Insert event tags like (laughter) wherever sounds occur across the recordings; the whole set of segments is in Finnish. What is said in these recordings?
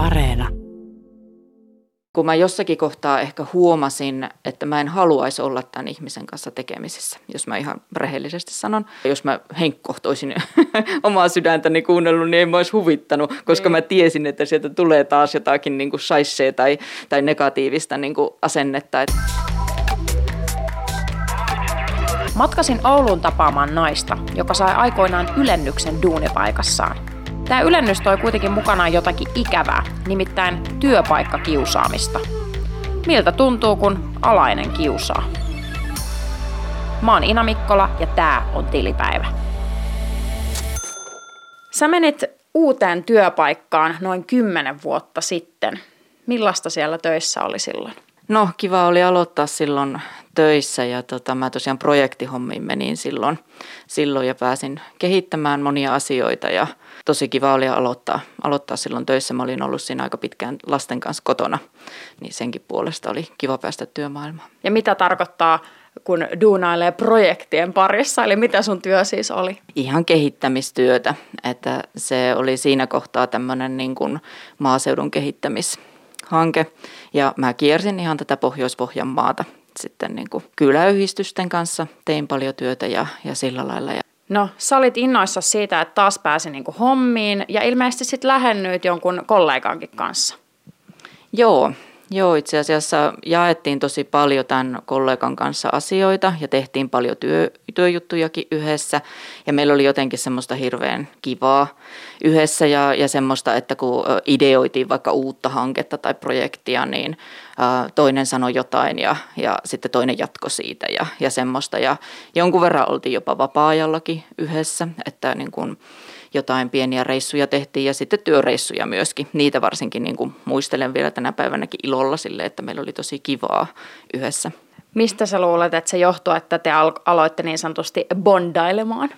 Areena. Kun mä jossakin kohtaa ehkä huomasin, että mä en haluaisi olla tämän ihmisen kanssa tekemisissä, jos mä ihan rehellisesti sanon. Jos mä henkkohtoisin (laughs) omaa sydäntäni kuunnellut, niin en mä olisi huvittanut, koska mä tiesin, että sieltä tulee taas jotakin niin kuin tai, tai negatiivista niin kuin asennetta. Matkasin Ouluun tapaamaan naista, joka sai aikoinaan ylennyksen duunipaikassaan. Tämä ylennys toi kuitenkin mukanaan jotakin ikävää, nimittäin työpaikkakiusaamista. Miltä tuntuu, kun alainen kiusaa? Mä oon Ina Mikkola ja tää on Tilipäivä. Sä menit uuteen työpaikkaan noin kymmenen vuotta sitten. Millaista siellä töissä oli silloin? No kiva oli aloittaa silloin töissä ja tota, mä tosiaan projektihommiin menin silloin, silloin ja pääsin kehittämään monia asioita ja tosi kiva oli aloittaa, aloittaa silloin töissä. Mä olin ollut siinä aika pitkään lasten kanssa kotona, niin senkin puolesta oli kiva päästä työmaailmaan. Ja mitä tarkoittaa kun duunailee projektien parissa, eli mitä sun työ siis oli? Ihan kehittämistyötä, että se oli siinä kohtaa tämmöinen niin kuin maaseudun kehittämishanke ja mä kiersin ihan tätä Pohjois-Pohjanmaata sitten niin kuin kyläyhdistysten kanssa, tein paljon työtä ja, ja sillä lailla. No, sä olit innoissa siitä, että taas pääsi niin hommiin ja ilmeisesti sitten lähennyit jonkun kollegankin kanssa. Joo, Joo, itse asiassa jaettiin tosi paljon tämän kollegan kanssa asioita ja tehtiin paljon työ, työjuttujakin yhdessä. Ja meillä oli jotenkin semmoista hirveän kivaa yhdessä ja, ja semmoista, että kun ideoitiin vaikka uutta hanketta tai projektia, niin toinen sanoi jotain ja, ja sitten toinen jatko siitä ja, ja semmoista. Ja jonkun verran oltiin jopa vapaa-ajallakin yhdessä, että niin kuin, jotain pieniä reissuja tehtiin ja sitten työreissuja myöskin. Niitä varsinkin niin kuin muistelen vielä tänä päivänäkin ilolla sille, että meillä oli tosi kivaa yhdessä. Mistä sä luulet, että se johtuu, että te aloitte niin sanotusti bondailemaan?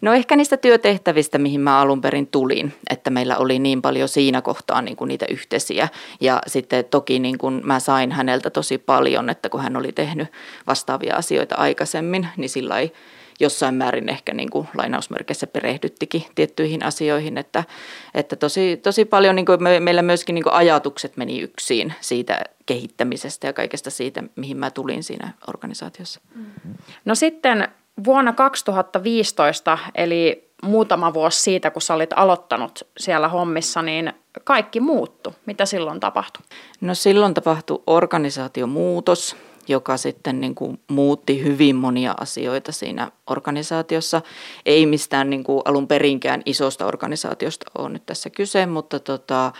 No ehkä niistä työtehtävistä, mihin mä alun perin tulin, että meillä oli niin paljon siinä kohtaa niin kuin niitä yhteisiä. Ja sitten toki niin kuin mä sain häneltä tosi paljon, että kun hän oli tehnyt vastaavia asioita aikaisemmin, niin sillä ei jossain määrin ehkä niin kuin lainausmerkeissä perehdyttikin tiettyihin asioihin, että, että tosi, tosi paljon niin kuin me, meillä myöskin niin kuin ajatukset meni yksin siitä kehittämisestä ja kaikesta siitä, mihin mä tulin siinä organisaatiossa. No sitten vuonna 2015, eli muutama vuosi siitä, kun sä olit aloittanut siellä hommissa, niin kaikki muuttu. Mitä silloin tapahtui? No silloin tapahtui organisaatiomuutos joka sitten niin kuin muutti hyvin monia asioita siinä organisaatiossa. Ei mistään niin kuin alun perinkään isosta organisaatiosta ole nyt tässä kyse, mutta tota,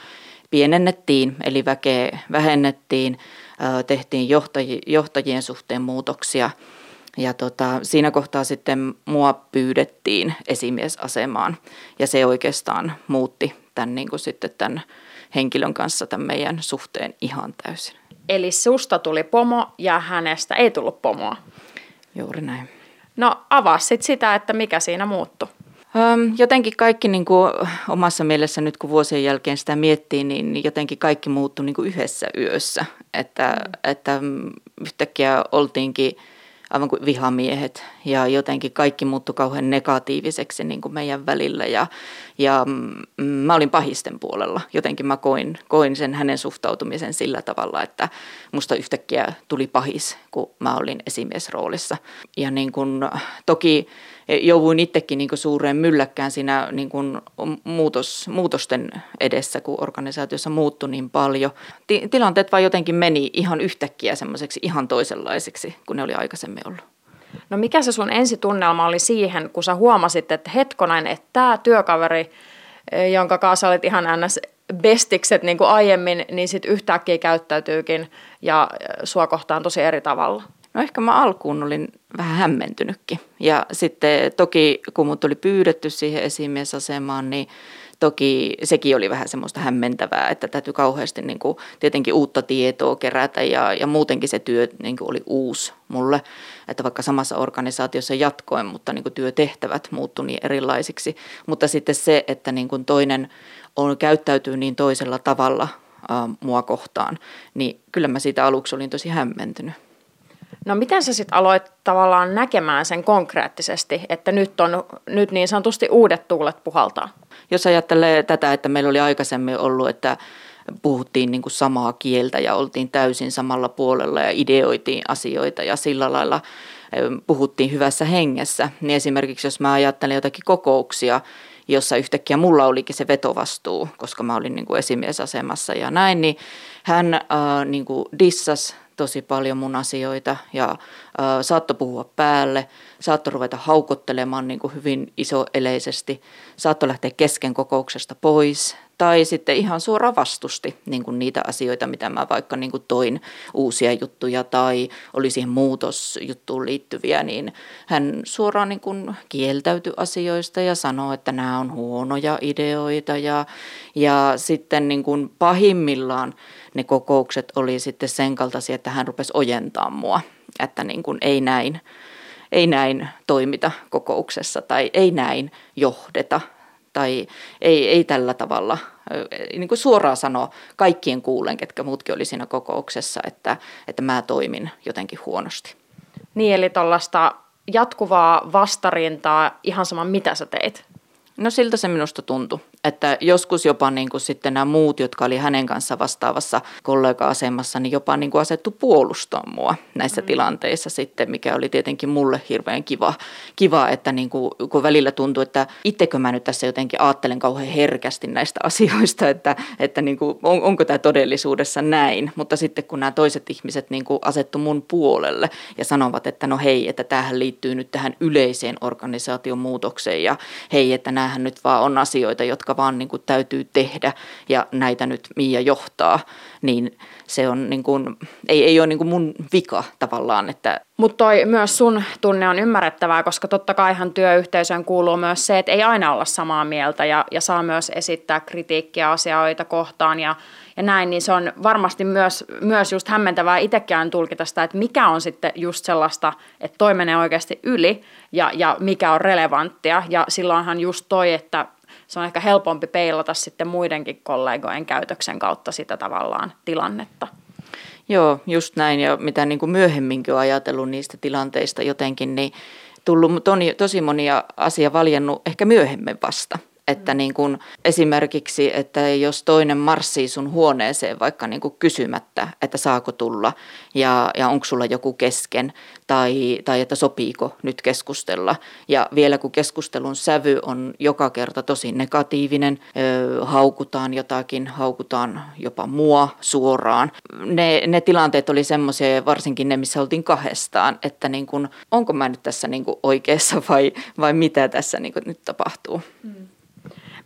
pienennettiin, eli väkeä vähennettiin, tehtiin johtajien suhteen muutoksia. Ja tota, siinä kohtaa sitten mua pyydettiin esimiesasemaan ja se oikeastaan muutti tämän, niin kuin sitten tämän henkilön kanssa tämän meidän suhteen ihan täysin. Eli susta tuli pomo ja hänestä ei tullut pomoa. Juuri näin. No avaa sit sitä, että mikä siinä muuttui. Öm, jotenkin kaikki niin kuin omassa mielessä nyt kun vuosien jälkeen sitä miettii, niin jotenkin kaikki muuttui niin kuin yhdessä yössä. Että, mm. että yhtäkkiä oltiinkin – aivan kuin vihamiehet ja jotenkin kaikki muuttui kauhean negatiiviseksi niin kuin meidän välillä ja, ja mm, mä olin pahisten puolella. Jotenkin mä koin, koin sen hänen suhtautumisen sillä tavalla, että musta yhtäkkiä tuli pahis, kun mä olin esimiesroolissa. Ja niin kuin, toki jouduin itsekin niin suureen mylläkkään siinä niin kuin muutos, muutosten edessä, kun organisaatiossa muuttui niin paljon. Ti- tilanteet vaan jotenkin meni ihan yhtäkkiä semmoiseksi ihan toisenlaiseksi kuin ne oli aikaisemmin ollut. No mikä se sun ensitunnelma oli siihen, kun sä huomasit, että hetkonen, että tämä työkaveri, e, jonka kanssa olit ihan ns bestikset niin kuin aiemmin, niin sitten yhtäkkiä käyttäytyykin ja e, sua kohtaan tosi eri tavalla? No ehkä mä alkuun olin vähän hämmentynytkin. Ja sitten toki kun mut oli pyydetty siihen esimiesasemaan, niin toki sekin oli vähän semmoista hämmentävää, että täytyy kauheasti niin kuin, tietenkin uutta tietoa kerätä ja, ja muutenkin se työ niin kuin oli uusi mulle, että vaikka samassa organisaatiossa jatkoin, mutta niin kuin työtehtävät muuttui niin erilaisiksi. Mutta sitten se, että niin kuin toinen on, käyttäytyy niin toisella tavalla ää, mua kohtaan, niin kyllä mä siitä aluksi olin tosi hämmentynyt. No miten sä sitten aloit tavallaan näkemään sen konkreettisesti, että nyt on nyt niin sanotusti uudet tuulet puhaltaa? Jos ajattelee tätä, että meillä oli aikaisemmin ollut, että puhuttiin niin kuin samaa kieltä ja oltiin täysin samalla puolella ja ideoitiin asioita ja sillä lailla puhuttiin hyvässä hengessä. Niin esimerkiksi jos mä ajattelen jotakin kokouksia, jossa yhtäkkiä mulla olikin se vetovastuu, koska mä olin niin kuin esimiesasemassa ja näin, niin hän äh, niin kuin dissas tosi paljon mun asioita ja äh, saattoi puhua päälle, saattoi ruveta haukottelemaan niin kuin hyvin isoeleisesti, saattoi lähteä kesken kokouksesta pois tai sitten ihan suoraan vastusti niin kuin niitä asioita, mitä mä vaikka niin kuin toin uusia juttuja tai oli siihen muutosjuttuun liittyviä, niin hän suoraan niin kuin kieltäytyi asioista ja sanoi, että nämä on huonoja ideoita ja, ja sitten niin kuin pahimmillaan ne kokoukset oli sitten sen kaltaisia, että hän rupesi ojentaa mua, että niin kuin ei näin ei näin toimita kokouksessa tai ei näin johdeta tai ei, ei tällä tavalla niin kuin suoraan sanoa kaikkien kuulen, ketkä muutkin oli siinä kokouksessa, että, että mä toimin jotenkin huonosti. Niin, eli tuollaista jatkuvaa vastarintaa ihan sama mitä sä teit? No siltä se minusta tuntui. Että joskus jopa niin kuin sitten nämä muut, jotka oli hänen kanssa vastaavassa kollega-asemassa, niin jopa niin kuin asettu puolustamaan mua näissä mm. tilanteissa sitten, mikä oli tietenkin mulle hirveän kiva, kiva että niin kuin, kun välillä tuntui, että itsekö mä nyt tässä jotenkin ajattelen kauhean herkästi näistä (laughs) asioista, että, että niin kuin, on, onko tämä todellisuudessa näin. Mutta sitten kun nämä toiset ihmiset niin kuin asettu mun puolelle ja sanovat, että no hei, että tämähän liittyy nyt tähän yleiseen organisaation muutokseen ja hei, että näähän nyt vaan on asioita, jotka vaan niin kuin täytyy tehdä ja näitä nyt Mia johtaa, niin se on niin kuin, ei, ei ole niin kuin mun vika tavallaan. Että... Mutta myös sun tunne on ymmärrettävää, koska totta kaihan työyhteisöön kuuluu myös se, että ei aina olla samaa mieltä ja, ja saa myös esittää kritiikkiä asioita kohtaan ja, ja näin, niin se on varmasti myös, myös just hämmentävää itsekään tulkita sitä, että mikä on sitten just sellaista, että toi menee oikeasti yli ja, ja mikä on relevanttia. Ja silloinhan just toi, että se on ehkä helpompi peilata sitten muidenkin kollegojen käytöksen kautta sitä tavallaan tilannetta. Joo, just näin. Ja mitä niin kuin myöhemminkin on ajatellut niistä tilanteista jotenkin, niin tullut tosi monia asia valjennut ehkä myöhemmin vasta. Että niin kuin esimerkiksi, että jos toinen marssii sun huoneeseen vaikka niin kuin kysymättä, että saako tulla ja, ja onko sulla joku kesken tai, tai että sopiiko nyt keskustella. Ja vielä kun keskustelun sävy on joka kerta tosi negatiivinen, ö, haukutaan jotakin, haukutaan jopa mua suoraan. Ne, ne tilanteet oli semmoisia, varsinkin ne, missä oltiin kahdestaan, että niin kuin, onko mä nyt tässä niin kuin oikeassa vai, vai mitä tässä niin kuin nyt tapahtuu. Mm.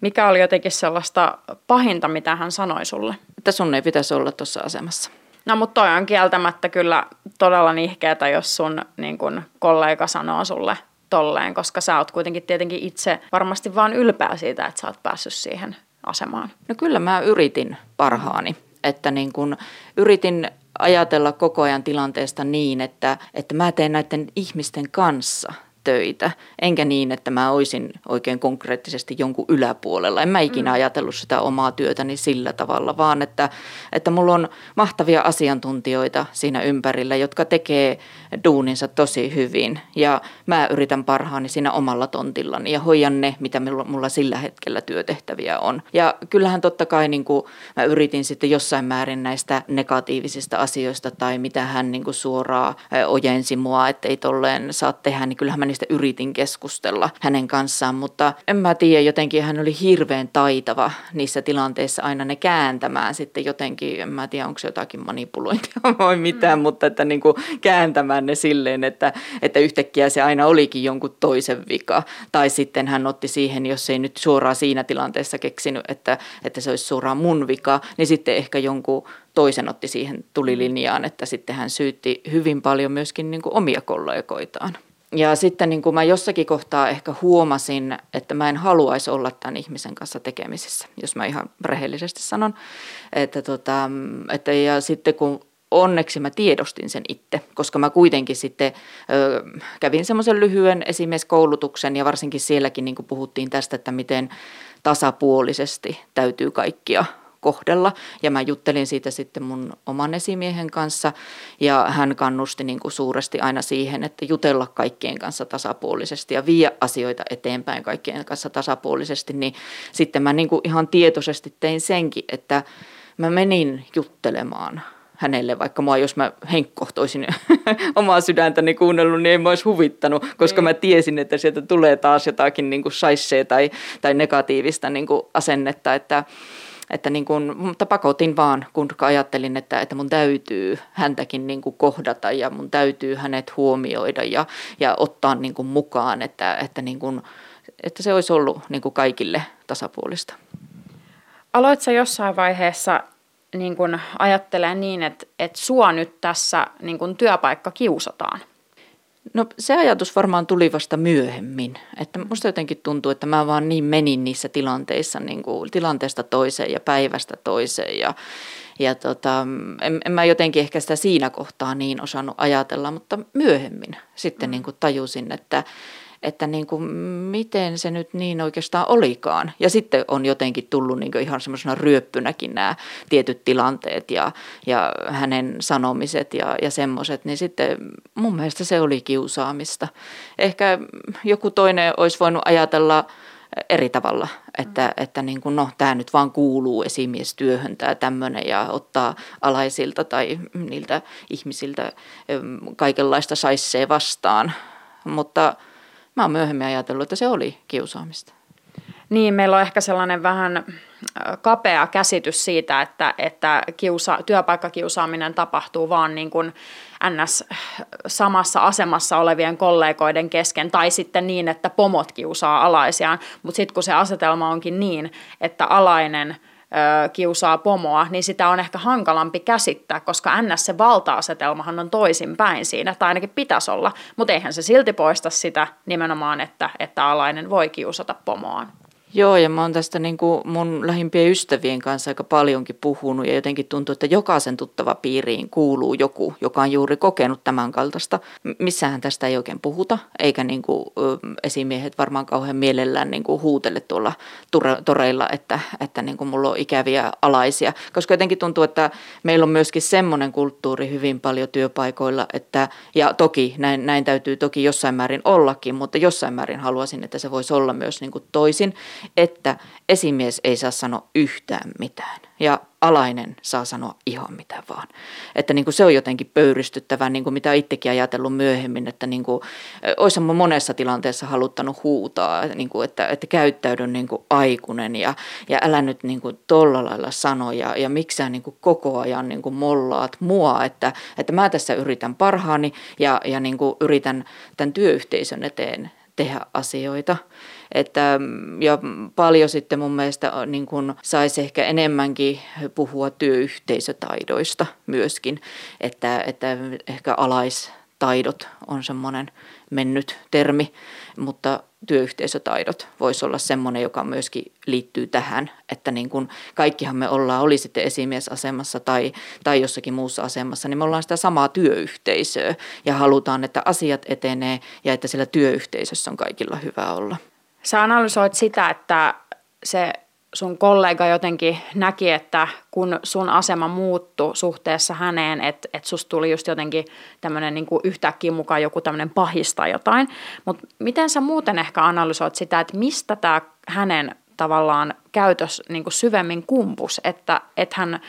Mikä oli jotenkin sellaista pahinta, mitä hän sanoi sulle? Että sun ei pitäisi olla tuossa asemassa. No mutta toi on kieltämättä kyllä todella nihkeetä, jos sun niin kun, kollega sanoo sulle tolleen, koska sä oot kuitenkin tietenkin itse varmasti vaan ylpeä siitä, että sä oot päässyt siihen asemaan. No kyllä mä yritin parhaani, että niin kun yritin ajatella koko ajan tilanteesta niin, että, että mä teen näiden ihmisten kanssa – töitä, enkä niin, että mä olisin oikein konkreettisesti jonkun yläpuolella. En mä ikinä mm. ajatellut sitä omaa työtäni sillä tavalla, vaan että, että mulla on mahtavia asiantuntijoita siinä ympärillä, jotka tekee duuninsa tosi hyvin. Ja mä yritän parhaani siinä omalla tontillani ja hoidan ne, mitä mulla sillä hetkellä työtehtäviä on. Ja kyllähän totta kai niin kuin mä yritin sitten jossain määrin näistä negatiivisista asioista tai mitä hän niin kuin suoraan ojensi mua, että ei tolleen saa tehdä, niin kyllähän mä niistä yritin keskustella hänen kanssaan, mutta en mä tiedä, jotenkin hän oli hirveän taitava niissä tilanteissa aina ne kääntämään sitten jotenkin, en mä tiedä, onko se jotakin manipulointia (laughs) vai mitään, mm. mutta että niin kuin kääntämään ne silleen, että, että yhtäkkiä se aina olikin jonkun toisen vika. Tai sitten hän otti siihen, jos ei nyt suoraan siinä tilanteessa keksinyt, että, että se olisi suoraan mun vika, niin sitten ehkä jonkun toisen otti siihen tulilinjaan, että sitten hän syytti hyvin paljon myöskin niin kuin omia kollegoitaan. Ja sitten niin kuin mä jossakin kohtaa ehkä huomasin, että mä en haluaisi olla tämän ihmisen kanssa tekemisissä, jos mä ihan rehellisesti sanon. Että tota, että ja sitten kun onneksi mä tiedostin sen itse, koska mä kuitenkin sitten ö, kävin semmoisen lyhyen esimieskoulutuksen ja varsinkin sielläkin niin puhuttiin tästä, että miten tasapuolisesti täytyy kaikkia kohdella. Ja mä juttelin siitä sitten mun oman esimiehen kanssa ja hän kannusti niin kuin suuresti aina siihen, että jutella kaikkien kanssa tasapuolisesti ja viedä asioita eteenpäin kaikkien kanssa tasapuolisesti. Niin sitten mä niin kuin ihan tietoisesti tein senkin, että mä menin juttelemaan hänelle, vaikka mua, jos mä henkkohtoisin (laughs) omaa sydäntäni kuunnellut, niin ei mä olisi huvittanut, koska niin. mä tiesin, että sieltä tulee taas jotakin niin kuin saissee tai, tai negatiivista niin kuin asennetta, että, että niin kuin, mutta pakotin vaan, kun ajattelin, että, että mun täytyy häntäkin niin kuin kohdata ja mun täytyy hänet huomioida ja, ja ottaa niin kuin mukaan, että, että, niin kuin, että se olisi ollut niin kuin kaikille tasapuolista. Aloitko jossain vaiheessa niin kuin ajattelee niin, että, että sua nyt tässä niin kuin työpaikka kiusataan? No se ajatus varmaan tuli vasta myöhemmin. Että musta jotenkin tuntuu, että mä vaan niin menin niissä tilanteissa niin kuin tilanteesta toiseen ja päivästä toiseen. Ja, ja tota, en, en mä jotenkin ehkä sitä siinä kohtaa niin osannut ajatella, mutta myöhemmin sitten mm. niin kuin tajusin, että, että niin kuin, miten se nyt niin oikeastaan olikaan. Ja sitten on jotenkin tullut niin ihan semmoisena ryöppynäkin nämä tietyt tilanteet ja, ja hänen sanomiset ja, ja semmoiset, niin sitten mun mielestä se oli kiusaamista. Ehkä joku toinen olisi voinut ajatella eri tavalla, että, mm. että niin kuin, no, tämä nyt vaan kuuluu esimiestyöhön tämä tämmöinen ja ottaa alaisilta tai niiltä ihmisiltä kaikenlaista saissee vastaan. Mutta Mä oon myöhemmin ajatellut, että se oli kiusaamista. Niin, meillä on ehkä sellainen vähän kapea käsitys siitä, että, että kiusa, työpaikkakiusaaminen tapahtuu vaan niin kuin ns. samassa asemassa olevien kollegoiden kesken, tai sitten niin, että pomot kiusaa alaisiaan, mutta sitten kun se asetelma onkin niin, että alainen – kiusaa pomoa, niin sitä on ehkä hankalampi käsittää, koska ns. se valta-asetelmahan on toisinpäin siinä, tai ainakin pitäisi olla, mutta eihän se silti poista sitä nimenomaan, että, että alainen voi kiusata pomoaan. Joo, ja mä oon tästä niin kuin mun lähimpien ystävien kanssa aika paljonkin puhunut ja jotenkin tuntuu, että jokaisen tuttava piiriin kuuluu joku, joka on juuri kokenut tämän kaltaista. Missähän tästä ei oikein puhuta, eikä niin kuin, esimiehet varmaan kauhean mielellään niin kuin huutele tuolla toreilla, että, että niin kuin mulla on ikäviä alaisia. Koska jotenkin tuntuu, että meillä on myöskin semmoinen kulttuuri hyvin paljon työpaikoilla, että, ja toki näin, näin täytyy toki jossain määrin ollakin, mutta jossain määrin haluaisin, että se voisi olla myös niin kuin toisin että esimies ei saa sanoa yhtään mitään ja alainen saa sanoa ihan mitä vaan. Että niin kuin se on jotenkin pöyristyttävää, niin kuin mitä itsekin ajatellut myöhemmin, että niin kuin, olisi monessa tilanteessa haluttanut huutaa, niin kuin, että, että käyttäydyn niin kuin aikuinen ja, ja älä nyt niin kuin tolla lailla sano ja, ja miksi sä niin kuin koko ajan niin kuin mollaat mua, että, että mä tässä yritän parhaani ja, ja niin kuin yritän tämän työyhteisön eteen tehdä asioita. Että, ja paljon sitten mun mielestä niin kun saisi ehkä enemmänkin puhua työyhteisötaidoista myöskin, että, että ehkä alaistaidot on semmoinen mennyt termi, mutta työyhteisötaidot voisi olla semmoinen, joka myöskin liittyy tähän, että niin kun kaikkihan me ollaan, oli sitten esimiesasemassa tai, tai jossakin muussa asemassa, niin me ollaan sitä samaa työyhteisöä ja halutaan, että asiat etenee ja että siellä työyhteisössä on kaikilla hyvä olla. Sä analysoit sitä, että se sun kollega jotenkin näki, että kun sun asema muuttui suhteessa häneen, että et susta tuli just jotenkin tämmöinen niin yhtäkkiä mukaan joku tämmöinen pahista jotain. Mutta miten sä muuten ehkä analysoit sitä, että mistä tämä hänen tavallaan käytös niin kuin syvemmin kumpus, että et hän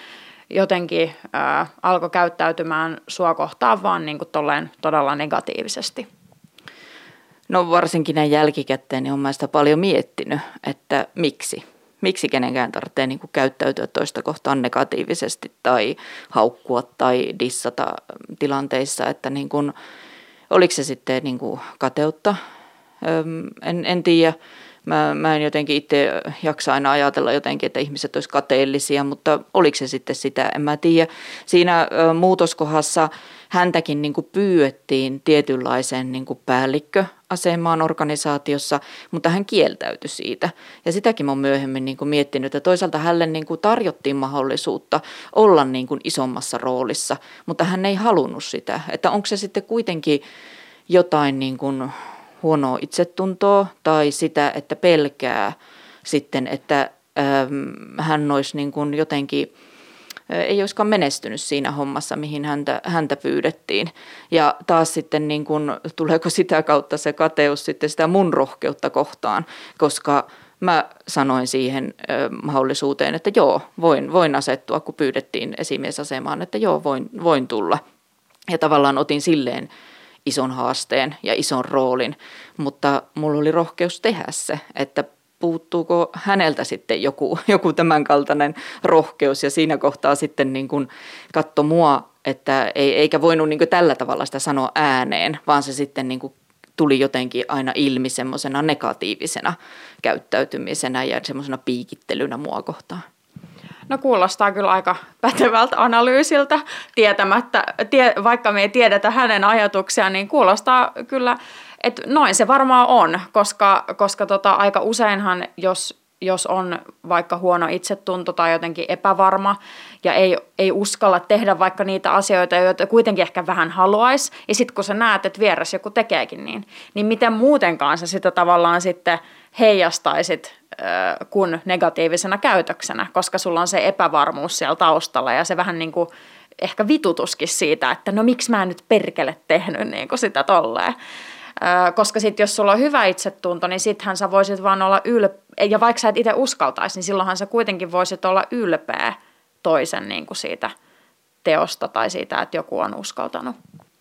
jotenkin äh, alkoi käyttäytymään sua kohtaan vaan niin kuin todella negatiivisesti? No varsinkin näin jälkikäteen niin olen sitä paljon miettinyt, että miksi. Miksi kenenkään tarvitsee niin kuin käyttäytyä toista kohtaan negatiivisesti tai haukkua tai dissata tilanteissa, että niin kuin, oliko se sitten niin kuin kateutta, en, en tiedä. Mä, mä en jotenkin itse jaksa aina ajatella jotenkin, että ihmiset olisivat kateellisia, mutta oliko se sitten sitä, en mä tiedä. Siinä muutoskohdassa häntäkin niin kuin pyydettiin tietynlaiseen niin kuin päällikköasemaan organisaatiossa, mutta hän kieltäytyi siitä. Ja sitäkin oon myöhemmin niin kuin miettinyt, että toisaalta hänelle niin kuin tarjottiin mahdollisuutta olla niin kuin isommassa roolissa, mutta hän ei halunnut sitä. Että onko se sitten kuitenkin jotain niin kuin huonoa itsetuntoa tai sitä, että pelkää sitten, että hän olisi niin kuin jotenkin ei olisikaan menestynyt siinä hommassa, mihin häntä, häntä pyydettiin. Ja taas sitten niin kun, tuleeko sitä kautta se kateus sitten sitä mun rohkeutta kohtaan, koska mä sanoin siihen ö, mahdollisuuteen, että joo, voin, voin asettua, kun pyydettiin esimiesasemaan, että joo, voin, voin tulla. Ja tavallaan otin silleen ison haasteen ja ison roolin, mutta mulla oli rohkeus tehdä se, että puuttuuko häneltä sitten joku, joku tämänkaltainen rohkeus ja siinä kohtaa sitten niin kuin katso mua, että ei, eikä voinut niin kuin tällä tavalla sitä sanoa ääneen, vaan se sitten niin kuin tuli jotenkin aina ilmi semmoisena negatiivisena käyttäytymisenä ja semmoisena piikittelynä mua kohtaan. No kuulostaa kyllä aika pätevältä analyysiltä, tietämättä, tie, vaikka me ei tiedetä hänen ajatuksia, niin kuulostaa kyllä, että noin se varmaan on, koska, koska tota, aika useinhan, jos, jos on vaikka huono itsetunto tai jotenkin epävarma ja ei, ei uskalla tehdä vaikka niitä asioita, joita kuitenkin ehkä vähän haluaisi, ja sitten kun sä näet, että vieressä joku tekeekin niin, niin miten muutenkaan sä sitä tavallaan sitten heijastaisit kuin negatiivisena käytöksenä, koska sulla on se epävarmuus siellä taustalla ja se vähän niin kuin ehkä vitutuskin siitä, että no miksi mä en nyt perkele tehnyt niin kuin sitä tolleen. Koska sitten jos sulla on hyvä itsetunto, niin sittenhän sä voisit vaan olla ylpeä, ja vaikka sä et itse uskaltaisi, niin silloinhan sä kuitenkin voisit olla ylpeä toisen niin kuin siitä teosta tai siitä, että joku on uskaltanut.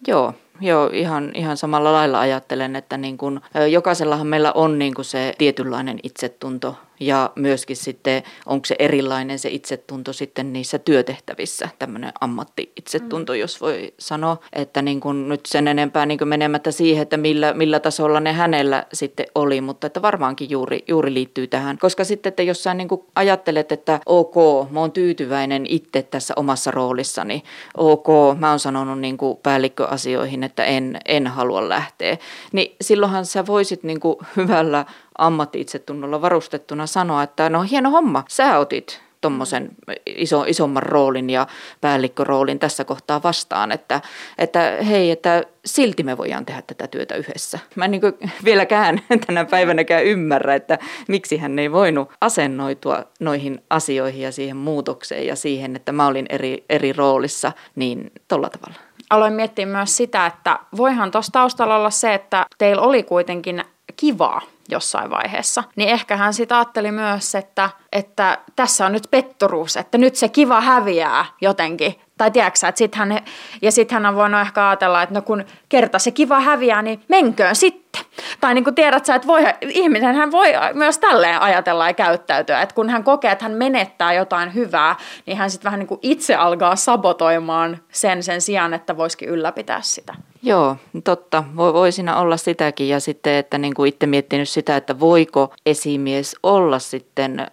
Joo, Joo, ihan, ihan samalla lailla ajattelen, että niin kun, jokaisellahan meillä on niin kun se tietynlainen itsetunto ja myöskin sitten onko se erilainen se itsetunto sitten niissä työtehtävissä, tämmöinen ammatti-itsetunto, mm. jos voi sanoa, että niin kun nyt sen enempää niin kun menemättä siihen, että millä, millä tasolla ne hänellä sitten oli, mutta että varmaankin juuri, juuri liittyy tähän, koska sitten, että jos sä niin ajattelet, että ok, mä oon tyytyväinen itse tässä omassa roolissani, ok, mä oon sanonut niin päällikköasioihin, että en, en halua lähteä, niin silloinhan sä voisit niin hyvällä ammatti-itsetunnolla varustettuna sanoa, että no hieno homma, sä otit tuommoisen iso, isomman roolin ja päällikköroolin tässä kohtaa vastaan, että, että hei, että silti me voidaan tehdä tätä työtä yhdessä. Mä en niin vieläkään (laughs) tänä päivänäkään ymmärrä, että miksi hän ei voinut asennoitua noihin asioihin ja siihen muutokseen ja siihen, että mä olin eri, eri roolissa, niin tolla tavalla. Aloin miettiä myös sitä, että voihan tuossa taustalla olla se, että teillä oli kuitenkin kivaa jossain vaiheessa. Niin ehkä hän sitten ajatteli myös, että, että tässä on nyt petturuus, että nyt se kiva häviää jotenkin. Tai tiedätkö että sit hän, ja sitten hän on voinut ehkä ajatella, että no kun kerta se kiva häviää, niin menköön sitten. Tai niin kuin tiedät sä, että voi, ihminen hän voi myös tälleen ajatella ja käyttäytyä, että kun hän kokee, että hän menettää jotain hyvää, niin hän sitten vähän niin kuin itse alkaa sabotoimaan sen sen sijaan, että voisikin ylläpitää sitä. Joo, totta. Voi, siinä olla sitäkin ja sitten, että niin kuin itse miettinyt sitä, että voiko esimies olla sitten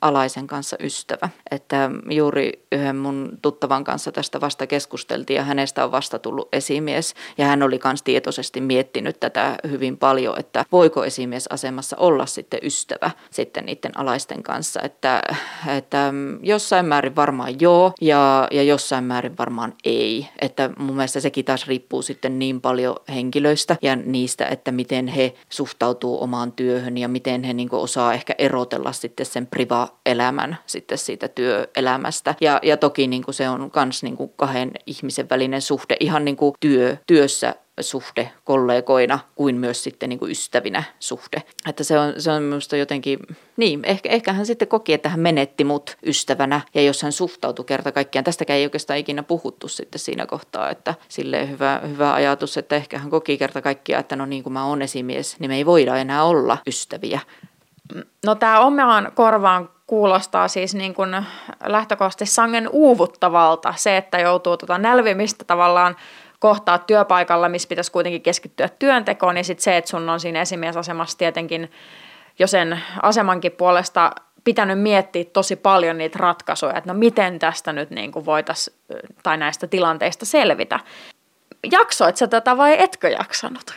alaisen kanssa ystävä. Että juuri yhden mun tuttavan kanssa tästä vasta keskusteltiin ja hänestä on vasta tullut esimies ja hän oli myös tietoisesti miettinyt tätä hyvin paljon, että voiko esimiesasemassa olla sitten ystävä sitten niiden alaisten kanssa. Että, että jossain määrin varmaan joo ja, ja jossain määrin varmaan ei. Että mun mielestä sekin taas riippuu sitten niin paljon henkilöistä ja niistä, että miten he suhtautuu omaan työhön ja miten he niin osaa ehkä erotella sitten sen priva-elämän sitten siitä työelämästä. Ja, ja toki niin se on myös niin kahden ihmisen välinen suhde ihan niin työ, työssä suhde kollegoina kuin myös sitten niin kuin ystävinä suhde. Että se on, se on minusta jotenkin, niin ehkä, ehkä hän sitten koki, että hän menetti mut ystävänä ja jos hän suhtautui kerta kaikkiaan, tästäkään ei oikeastaan ikinä puhuttu sitten siinä kohtaa, että silleen hyvä, hyvä ajatus, että ehkä hän koki kerta kaikkiaan, että no niin kuin mä oon esimies, niin me ei voida enää olla ystäviä. No tämä omaan korvaan kuulostaa siis niin kuin lähtökohtaisesti sangen uuvuttavalta se, että joutuu tota nälvimistä tavallaan kohtaa työpaikalla, missä pitäisi kuitenkin keskittyä työntekoon, niin sitten se, että sun on siinä esimiesasemassa tietenkin jo sen asemankin puolesta pitänyt miettiä tosi paljon niitä ratkaisuja, että no miten tästä nyt niin kuin voitaisiin tai näistä tilanteista selvitä. Jaksoit sä tätä vai etkö jaksanut?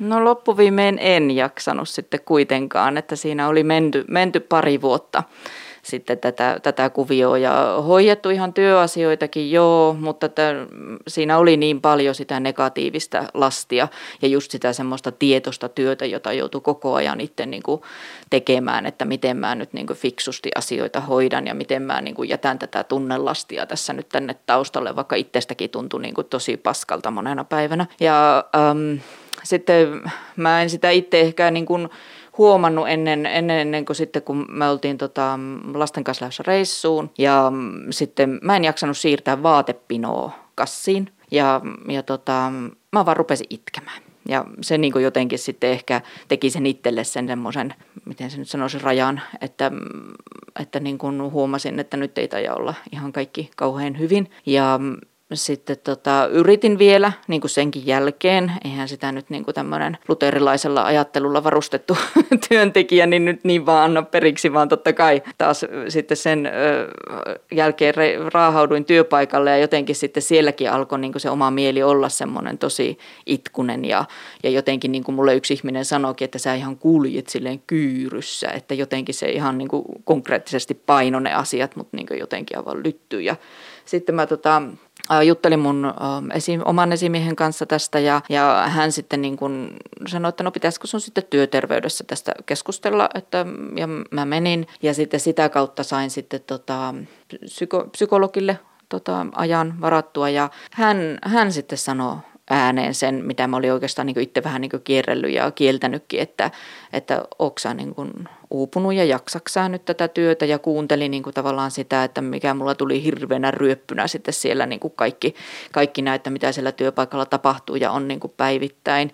No loppuviimein en jaksanut sitten kuitenkaan, että siinä oli menty, menty pari vuotta sitten tätä, tätä kuvioa ja hoidettu ihan työasioitakin joo, mutta että siinä oli niin paljon sitä negatiivista lastia ja just sitä semmoista tietoista työtä, jota joutui koko ajan itse niin kuin tekemään, että miten mä nyt niin kuin fiksusti asioita hoidan ja miten mä niin kuin jätän tätä tunnelastia tässä nyt tänne taustalle, vaikka itsestäkin tuntui niin kuin tosi paskalta monena päivänä. Ja äm, sitten mä en sitä itse ehkä niin kuin huomannut ennen, ennen, ennen kuin sitten, kun me oltiin tota, lasten kanssa lähdössä reissuun. Ja sitten mä en jaksanut siirtää vaatepinoa kassiin. Ja, ja tota, mä vaan rupesin itkemään. Ja se niin kuin jotenkin sitten ehkä teki sen itselle sen semmoisen, miten se nyt sanoisi, rajan, että, että niin kuin huomasin, että nyt ei taida olla ihan kaikki kauhean hyvin. Ja sitten tota, yritin vielä niin kuin senkin jälkeen, eihän sitä nyt niin kuin tämmöinen luterilaisella ajattelulla varustettu (laughs) työntekijä, niin nyt niin vaan anna periksi, vaan totta kai taas sitten sen ö, jälkeen raahauduin työpaikalle ja jotenkin sitten sielläkin alkoi niin kuin se oma mieli olla semmoinen tosi itkunen ja, ja jotenkin niin kuin mulle yksi ihminen sanoikin, että sä ihan kuljet silleen kyyryssä, että jotenkin se ihan niin kuin konkreettisesti paino ne asiat, mutta niin kuin jotenkin aivan lyttyy ja sitten mä tota, juttelin mun esi- oman esimiehen kanssa tästä ja, ja hän sitten niin kuin sanoi, että no pitäisikö sun sitten työterveydessä tästä keskustella, että, ja mä menin. Ja sitten sitä kautta sain sitten tota, psyko- psykologille tota, ajan varattua ja hän, hän sitten sanoi ääneen sen, mitä mä olin oikeastaan niin itse vähän niin kierrellyt ja kieltänytkin, että, että onko niin kuin uupunut ja jaksaksaa nyt tätä työtä ja kuuntelin niin kuin tavallaan sitä, että mikä mulla tuli hirveänä ryöppynä sitten siellä niin kuin kaikki, kaikki näitä, mitä siellä työpaikalla tapahtuu ja on niin kuin päivittäin.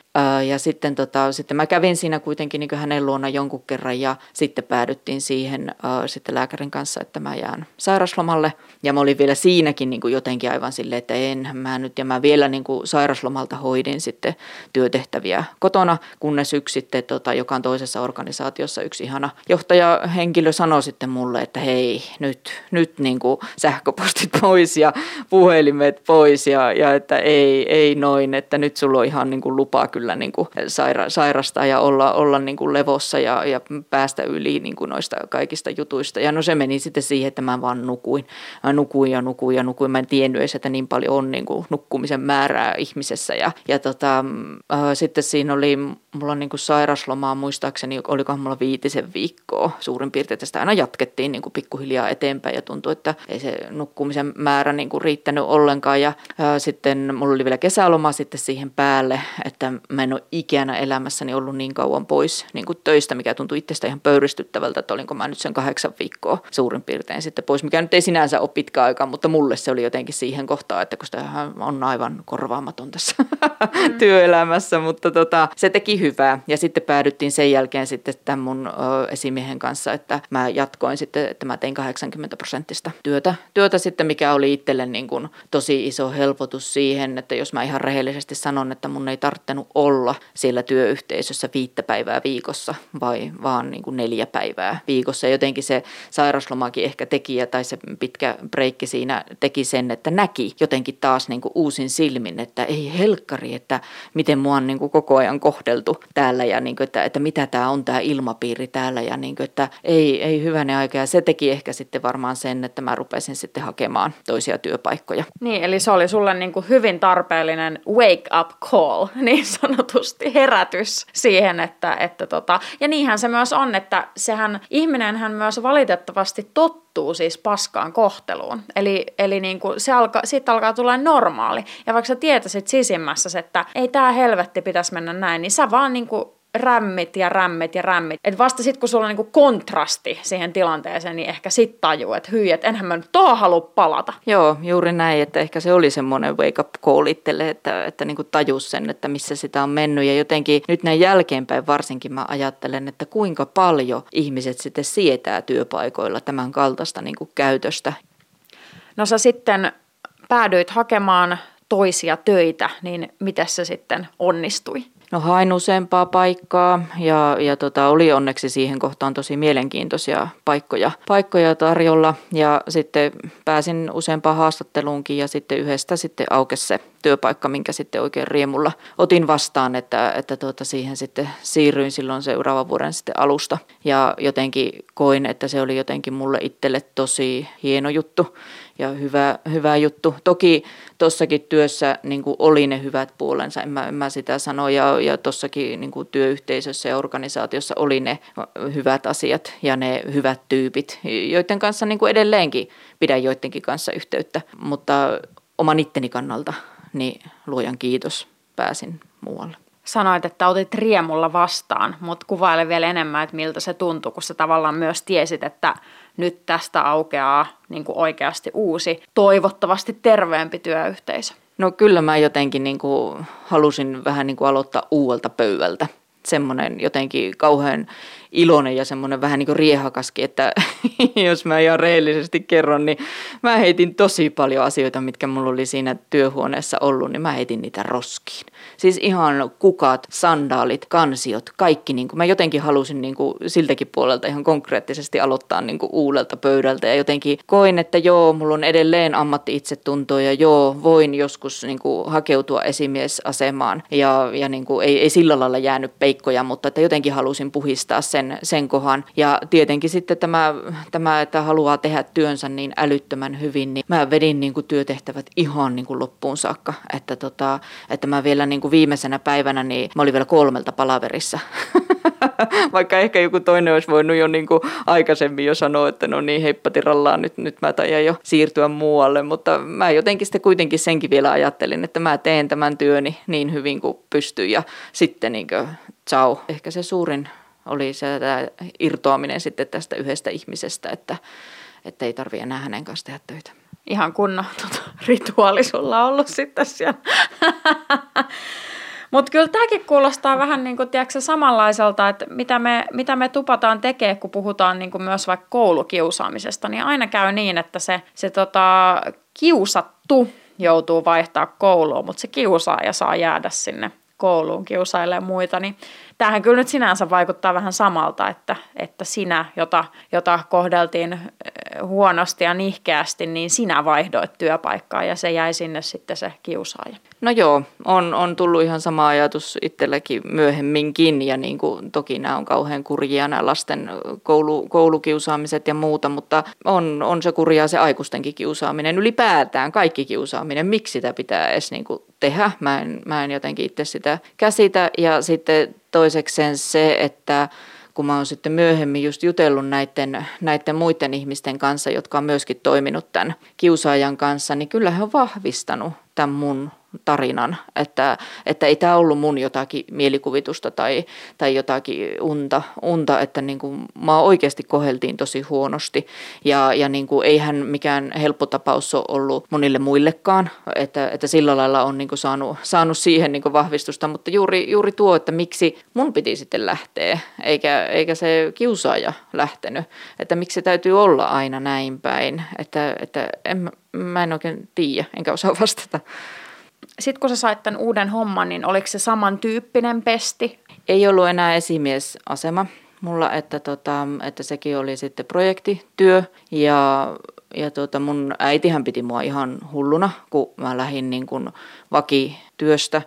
ja sitten, tota, sitten mä kävin siinä kuitenkin niin kuin hänen luona jonkun kerran ja sitten päädyttiin siihen sitten lääkärin kanssa, että mä jään sairaslomalle ja mä olin vielä siinäkin niin kuin jotenkin aivan silleen, että en mä nyt ja mä vielä niin kuin sairaslomalta hoidin sitten työtehtäviä kotona, kunnes yksi sitten, tota, joka on toisessa organisaatiossa yksi ihana ihana johtajahenkilö sanoi sitten mulle, että hei, nyt, nyt niin kuin sähköpostit (laughs) pois ja puhelimet pois ja, ja että ei, ei noin, että nyt sulla on ihan niin kuin lupa kyllä niin kuin saira, sairastaa ja olla, olla niin kuin levossa ja, ja päästä yli niin kuin noista kaikista jutuista. Ja no se meni sitten siihen, että mä vaan nukuin. Mä nukuin ja nukuin ja nukuin. Mä en tiennyt edes, että niin paljon on niin kuin nukkumisen määrää ihmisessä. Ja, ja tota, äh, sitten siinä oli, mulla on niin kuin sairaslomaa muistaakseni, olikohan mulla viitisen viikkoa suurin piirtein. Tästä aina jatkettiin niin kuin pikkuhiljaa eteenpäin ja tuntui, että ei se nukkumisen määrä niin kuin riittänyt ollenkaan. Ja ää, sitten mulla oli vielä kesäloma sitten siihen päälle, että mä en ole ikänä elämässäni ollut niin kauan pois niin kuin töistä, mikä tuntui itsestä ihan pöyristyttävältä, että olinko mä nyt sen kahdeksan viikkoa suurin piirtein sitten pois, mikä nyt ei sinänsä ole pitkä aika, mutta mulle se oli jotenkin siihen kohtaan, että kun sitä on aivan korvaamaton tässä mm. (laughs) työelämässä, mutta tota, se teki hyvää. Ja sitten päädyttiin sen jälkeen sitten tämän mun esimiehen kanssa, että mä jatkoin sitten, että mä tein 80 prosenttista työtä, työtä sitten, mikä oli itselle niin kuin tosi iso helpotus siihen, että jos mä ihan rehellisesti sanon, että mun ei tarttenut olla siellä työyhteisössä viittä päivää viikossa, vai vaan niin kuin neljä päivää viikossa. Jotenkin se sairauslomakin ehkä teki, tai se pitkä breikki siinä teki sen, että näki jotenkin taas niin kuin uusin silmin, että ei helkkari, että miten mua on niin kuin koko ajan kohdeltu täällä ja niin kuin, että, että mitä tämä on tämä ilmapiiri täällä päällä ja niin kuin, että ei, ei hyvänä aika. Ja se teki ehkä sitten varmaan sen, että mä rupesin sitten hakemaan toisia työpaikkoja. Niin, eli se oli sulle niin kuin hyvin tarpeellinen wake up call, (laughs) niin sanotusti herätys siihen, että, että tota, ja niinhän se myös on, että sehän ihminenhän myös valitettavasti tottuu siis paskaan kohteluun. Eli, eli niin kuin se alka, siitä alkaa tulla normaali. Ja vaikka sä tietäisit sisimmässä, että ei tämä helvetti pitäisi mennä näin, niin sä vaan niin kuin rämmit ja rämmit ja rämmit. Et vasta sitten, kun sulla on niinku kontrasti siihen tilanteeseen, niin ehkä sit tajuu, että hyi, että enhän mä nyt tuohon halua palata. Joo, juuri näin, että ehkä se oli semmoinen wake up call itselle, että, että niinku tajus sen, että missä sitä on mennyt. Ja jotenkin nyt näin jälkeenpäin varsinkin mä ajattelen, että kuinka paljon ihmiset sitten sietää työpaikoilla tämän kaltaista niinku käytöstä. No sä sitten päädyit hakemaan toisia töitä, niin miten se sitten onnistui? No hain useampaa paikkaa ja, ja tota, oli onneksi siihen kohtaan tosi mielenkiintoisia paikkoja, paikkoja tarjolla. Ja sitten pääsin useampaan haastatteluunkin ja sitten yhdestä sitten aukesi se työpaikka, minkä sitten oikein riemulla otin vastaan, että, että tuota, siihen sitten siirryin silloin seuraavan vuoden sitten alusta. Ja jotenkin koin, että se oli jotenkin mulle itselle tosi hieno juttu ja hyvä, hyvä juttu. Toki tuossakin työssä niin kuin oli ne hyvät puolensa, en mä, en mä sitä sano, ja, ja tuossakin niin työyhteisössä ja organisaatiossa oli ne hyvät asiat ja ne hyvät tyypit, joiden kanssa niin kuin edelleenkin pidän joidenkin kanssa yhteyttä, mutta oman itteni kannalta, niin luojan kiitos, pääsin muualle. Sanoit, että otit riemulla vastaan, mutta kuvaile vielä enemmän, että miltä se tuntui, kun sä tavallaan myös tiesit, että nyt tästä aukeaa niin kuin oikeasti uusi, toivottavasti terveempi työyhteisö. No kyllä mä jotenkin niin kuin halusin vähän niin kuin aloittaa uudelta pöydältä. Semmoinen jotenkin kauhean iloinen ja semmoinen vähän niin kuin riehakaskin, että (laughs) jos mä ihan rehellisesti kerron, niin mä heitin tosi paljon asioita, mitkä mulla oli siinä työhuoneessa ollut, niin mä heitin niitä roskiin. Siis ihan kukat, sandaalit, kansiot, kaikki. Niin kuin mä jotenkin halusin niin kuin siltäkin puolelta ihan konkreettisesti aloittaa niin kuin uudelta pöydältä ja jotenkin koin, että joo, mulla on edelleen ammatti-itsetunto ja joo, voin joskus niin kuin hakeutua esimiesasemaan ja, ja niin kuin ei, ei sillä lailla jäänyt peikkoja, mutta että jotenkin halusin puhistaa sen, sen kohan. Ja tietenkin sitten tämä, tämä, että haluaa tehdä työnsä niin älyttömän hyvin, niin mä vedin niin kuin työtehtävät ihan niin kuin loppuun saakka. Että, tota, että mä vielä niin kuin viimeisenä päivänä, niin mä olin vielä kolmelta palaverissa. (laughs) Vaikka ehkä joku toinen olisi voinut jo niin kuin aikaisemmin jo sanoa, että no niin, heippatirallaan, nyt, nyt mä tajan jo siirtyä muualle. Mutta mä jotenkin sitten kuitenkin senkin vielä ajattelin, että mä teen tämän työni niin hyvin kuin pystyn ja sitten niin kuin, ciao. Ehkä se suurin oli se tämä irtoaminen sitten tästä yhdestä ihmisestä, että, että ei tarvitse enää hänen kanssa tehdä töitä. Ihan kunnon (laughs) tuota, rituaali sulla ollut sitten siellä. (laughs) Mutta kyllä tämäkin kuulostaa vähän niin kuin, tiedätkö, samanlaiselta, että mitä me, mitä me tupataan tekee, kun puhutaan niin kuin myös vaikka koulukiusaamisesta, niin aina käy niin, että se, se tota, kiusattu joutuu vaihtaa kouluun, mutta se kiusaaja saa jäädä sinne kouluun kiusailemaan muita, niin tämähän kyllä nyt sinänsä vaikuttaa vähän samalta, että, että sinä, jota, jota kohdeltiin eh, huonosti ja nihkeästi, niin sinä vaihdoit työpaikkaa ja se jäi sinne sitten se kiusaaja. No joo, on, on tullut ihan sama ajatus itselläkin myöhemminkin ja niin kuin, toki nämä on kauhean kurjia nämä lasten koulu, koulukiusaamiset ja muuta, mutta on, on se kurjaa se aikuistenkin kiusaaminen, ylipäätään kaikki kiusaaminen, miksi sitä pitää edes niin kuin tehdä, mä en, mä en jotenkin itse sitä käsitä. Ja sitten toisekseen se, että kun mä oon sitten myöhemmin just jutellut näiden, näiden muiden ihmisten kanssa, jotka on myöskin toiminut tämän kiusaajan kanssa, niin kyllä he on vahvistanut tämän mun tarinan, että, että ei tämä ollut mun jotakin mielikuvitusta tai, tai jotakin unta, unta että niin kuin, mä oikeasti koheltiin tosi huonosti. Ja, ja niin kuin, eihän mikään helppo tapaus ole ollut monille muillekaan, että, että sillä lailla on niin kuin saanut, saanut siihen niin kuin vahvistusta, mutta juuri, juuri tuo, että miksi mun piti sitten lähteä, eikä, eikä se kiusaaja lähtenyt, että miksi se täytyy olla aina näin päin, että, että en, mä en oikein tiedä, enkä osaa vastata sitten kun sä sait tämän uuden homman, niin oliko se samantyyppinen pesti? Ei ollut enää esimiesasema mulla, että, tota, että sekin oli sitten projektityö ja, ja tota mun äitihän piti mua ihan hulluna, kun mä lähdin niin kuin vakityöstä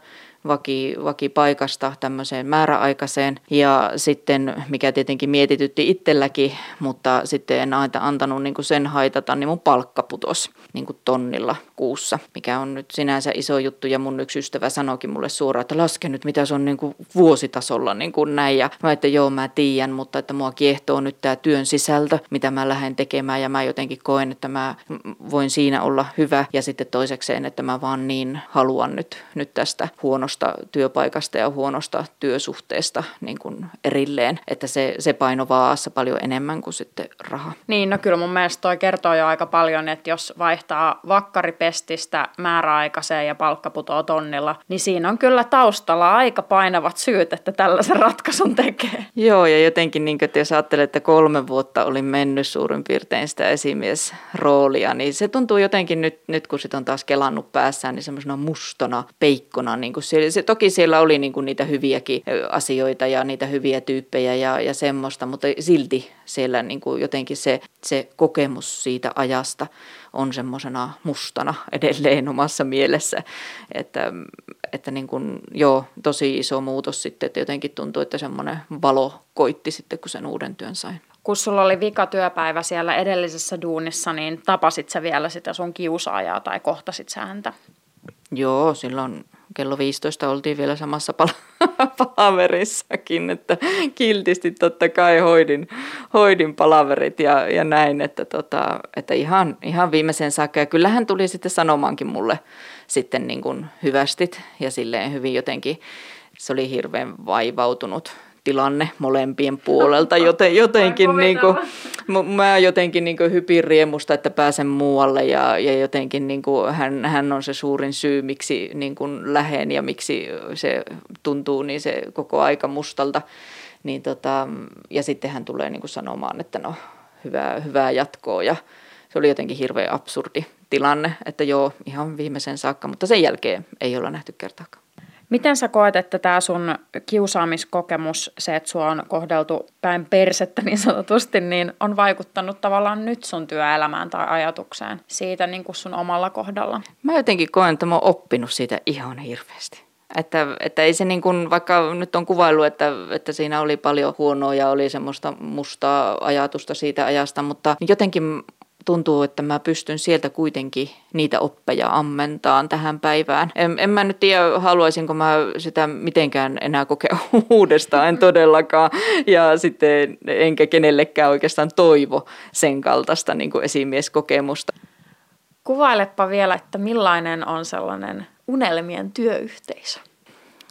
vaki, vakipaikasta tämmöiseen määräaikaiseen. Ja sitten, mikä tietenkin mietitytti itselläkin, mutta sitten en aina antanut niin kuin sen haitata, niin mun palkka putosi niin kuin tonnilla kuussa, mikä on nyt sinänsä iso juttu. Ja mun yksi ystävä sanoikin mulle suoraan, että laske nyt, mitä se on niin kuin vuositasolla niin kuin näin. Ja mä että joo, mä tiedän, mutta että mua kiehtoo nyt tämä työn sisältö, mitä mä lähden tekemään. Ja mä jotenkin koen, että mä voin siinä olla hyvä. Ja sitten toisekseen, että mä vaan niin haluan nyt, nyt tästä huonosta työpaikasta ja huonosta työsuhteesta niin kuin erilleen, että se, se paino vaassa paljon enemmän kuin sitten raha. Niin, no kyllä mun mielestä toi kertoo jo aika paljon, että jos vaihtaa vakkaripestistä määräaikaiseen ja palkka putoo tonnilla, niin siinä on kyllä taustalla aika painavat syyt, että tällaisen ratkaisun tekee. Joo, ja jotenkin niin kuin, jos ajattelee, että kolme vuotta oli mennyt suurin piirtein sitä esimiesroolia, niin se tuntuu jotenkin nyt, nyt kun sit on taas kelannut päässään, niin semmoisena mustona peikkona niin kuin se, toki siellä oli niin kuin niitä hyviäkin asioita ja niitä hyviä tyyppejä ja, ja semmoista, mutta silti siellä niin kuin jotenkin se, se kokemus siitä ajasta on semmoisena mustana edelleen omassa mielessä, että, että niin kuin, joo, tosi iso muutos sitten, että jotenkin tuntuu, että semmoinen valo koitti sitten, kun sen uuden työn sain kun sulla oli vika työpäivä siellä edellisessä duunissa, niin tapasit sä vielä sitä sun kiusaajaa tai kohtasit sä häntä? Joo, silloin kello 15 oltiin vielä samassa pal- (laughs) palaverissakin, että kiltisti totta kai hoidin, hoidin palaverit ja, ja näin, että, tota, että ihan, ihan viimeisen saakka. Ja kyllähän tuli sitten sanomaankin mulle sitten niin kuin hyvästit ja silleen hyvin jotenkin, se oli hirveän vaivautunut tilanne molempien puolelta, joten jotenkin niin kuin, (laughs) mä jotenkin niin kuin hypin riemusta, että pääsen muualle ja, ja jotenkin niin kuin hän, hän on se suurin syy, miksi niin kuin lähen ja miksi se tuntuu niin se koko aika mustalta. Niin tota, ja sitten hän tulee niin kuin sanomaan, että no hyvää, hyvää jatkoa ja se oli jotenkin hirveän absurdi tilanne, että joo, ihan viimeisen saakka, mutta sen jälkeen ei olla nähty kertaakaan. Miten sä koet, että tämä sun kiusaamiskokemus, se, että sua on kohdeltu päin persettä niin sanotusti, niin on vaikuttanut tavallaan nyt sun työelämään tai ajatukseen siitä niin kuin sun omalla kohdalla? Mä jotenkin koen, että mä oon oppinut siitä ihan hirveästi. Että, että ei se niin kuin, vaikka nyt on kuvailu, että, että siinä oli paljon huonoa ja oli semmoista mustaa ajatusta siitä ajasta, mutta jotenkin tuntuu, että mä pystyn sieltä kuitenkin niitä oppeja ammentaan tähän päivään. En, en mä nyt tiedä, haluaisinko mä sitä mitenkään enää kokea (laughs) uudestaan, en todellakaan. Ja sitten enkä kenellekään oikeastaan toivo sen kaltaista niin kuin esimieskokemusta. Kuvailepa vielä, että millainen on sellainen unelmien työyhteisö?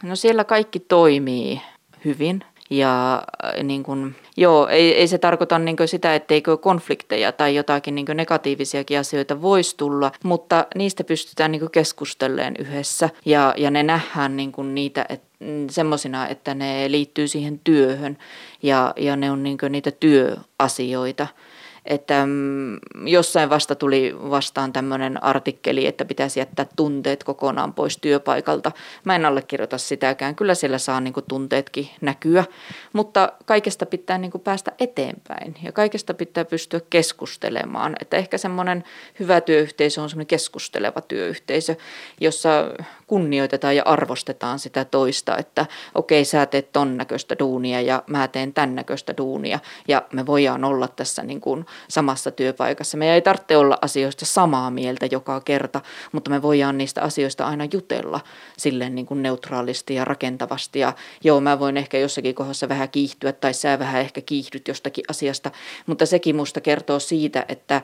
No siellä kaikki toimii hyvin ja äh, niin kuin, joo, ei, ei se tarkoita niin sitä, etteikö konflikteja tai jotakin niin negatiivisiakin asioita voisi tulla, mutta niistä pystytään niin keskustelemaan yhdessä. Ja, ja ne nähdään niin niitä, että mm, semmoisina, että ne liittyy siihen työhön ja, ja ne on niin niitä työasioita että mm, jossain vasta tuli vastaan tämmöinen artikkeli, että pitäisi jättää tunteet kokonaan pois työpaikalta. Mä en allekirjoita sitäkään. Kyllä siellä saa niin kuin, tunteetkin näkyä, mutta kaikesta pitää niin kuin, päästä eteenpäin ja kaikesta pitää pystyä keskustelemaan. Että ehkä semmoinen hyvä työyhteisö on semmoinen keskusteleva työyhteisö, jossa kunnioitetaan ja arvostetaan sitä toista, että okei, sä teet ton näköistä duunia ja mä teen tämän näköistä duunia ja me voidaan olla tässä niin kuin samassa työpaikassa. Me ei tarvitse olla asioista samaa mieltä joka kerta, mutta me voidaan niistä asioista aina jutella silleen niin kuin neutraalisti ja rakentavasti ja joo, mä voin ehkä jossakin kohdassa vähän kiihtyä tai sä vähän ehkä kiihdyt jostakin asiasta, mutta sekin musta kertoo siitä, että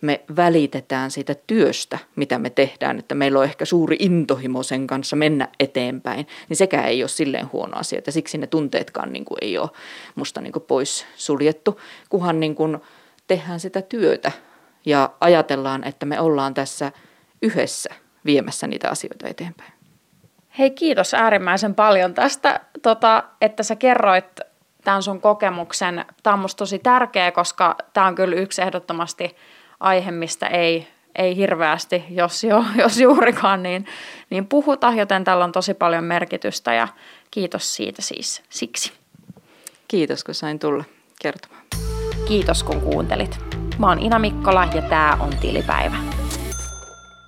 me välitetään siitä työstä, mitä me tehdään, että meillä on ehkä suuri intohimo sen kanssa mennä eteenpäin, niin sekään ei ole silleen huono asia, että siksi ne tunteetkaan niin kuin ei ole musta niin kuin pois suljettu, kunhan niin kuin tehdään sitä työtä ja ajatellaan, että me ollaan tässä yhdessä viemässä niitä asioita eteenpäin. Hei kiitos äärimmäisen paljon tästä, tota, että sä kerroit tämän sun kokemuksen. Tämä on musta tosi tärkeä, koska tämä on kyllä yksi ehdottomasti aihe, mistä ei, ei hirveästi, jos, jo, (laughs) jos juurikaan, niin, niin puhuta, joten tällä on tosi paljon merkitystä ja kiitos siitä siis siksi. Kiitos, kun sain tulla kertomaan. Kiitos, kun kuuntelit. Mä oon Ina Mikkola ja tää on Tilipäivä.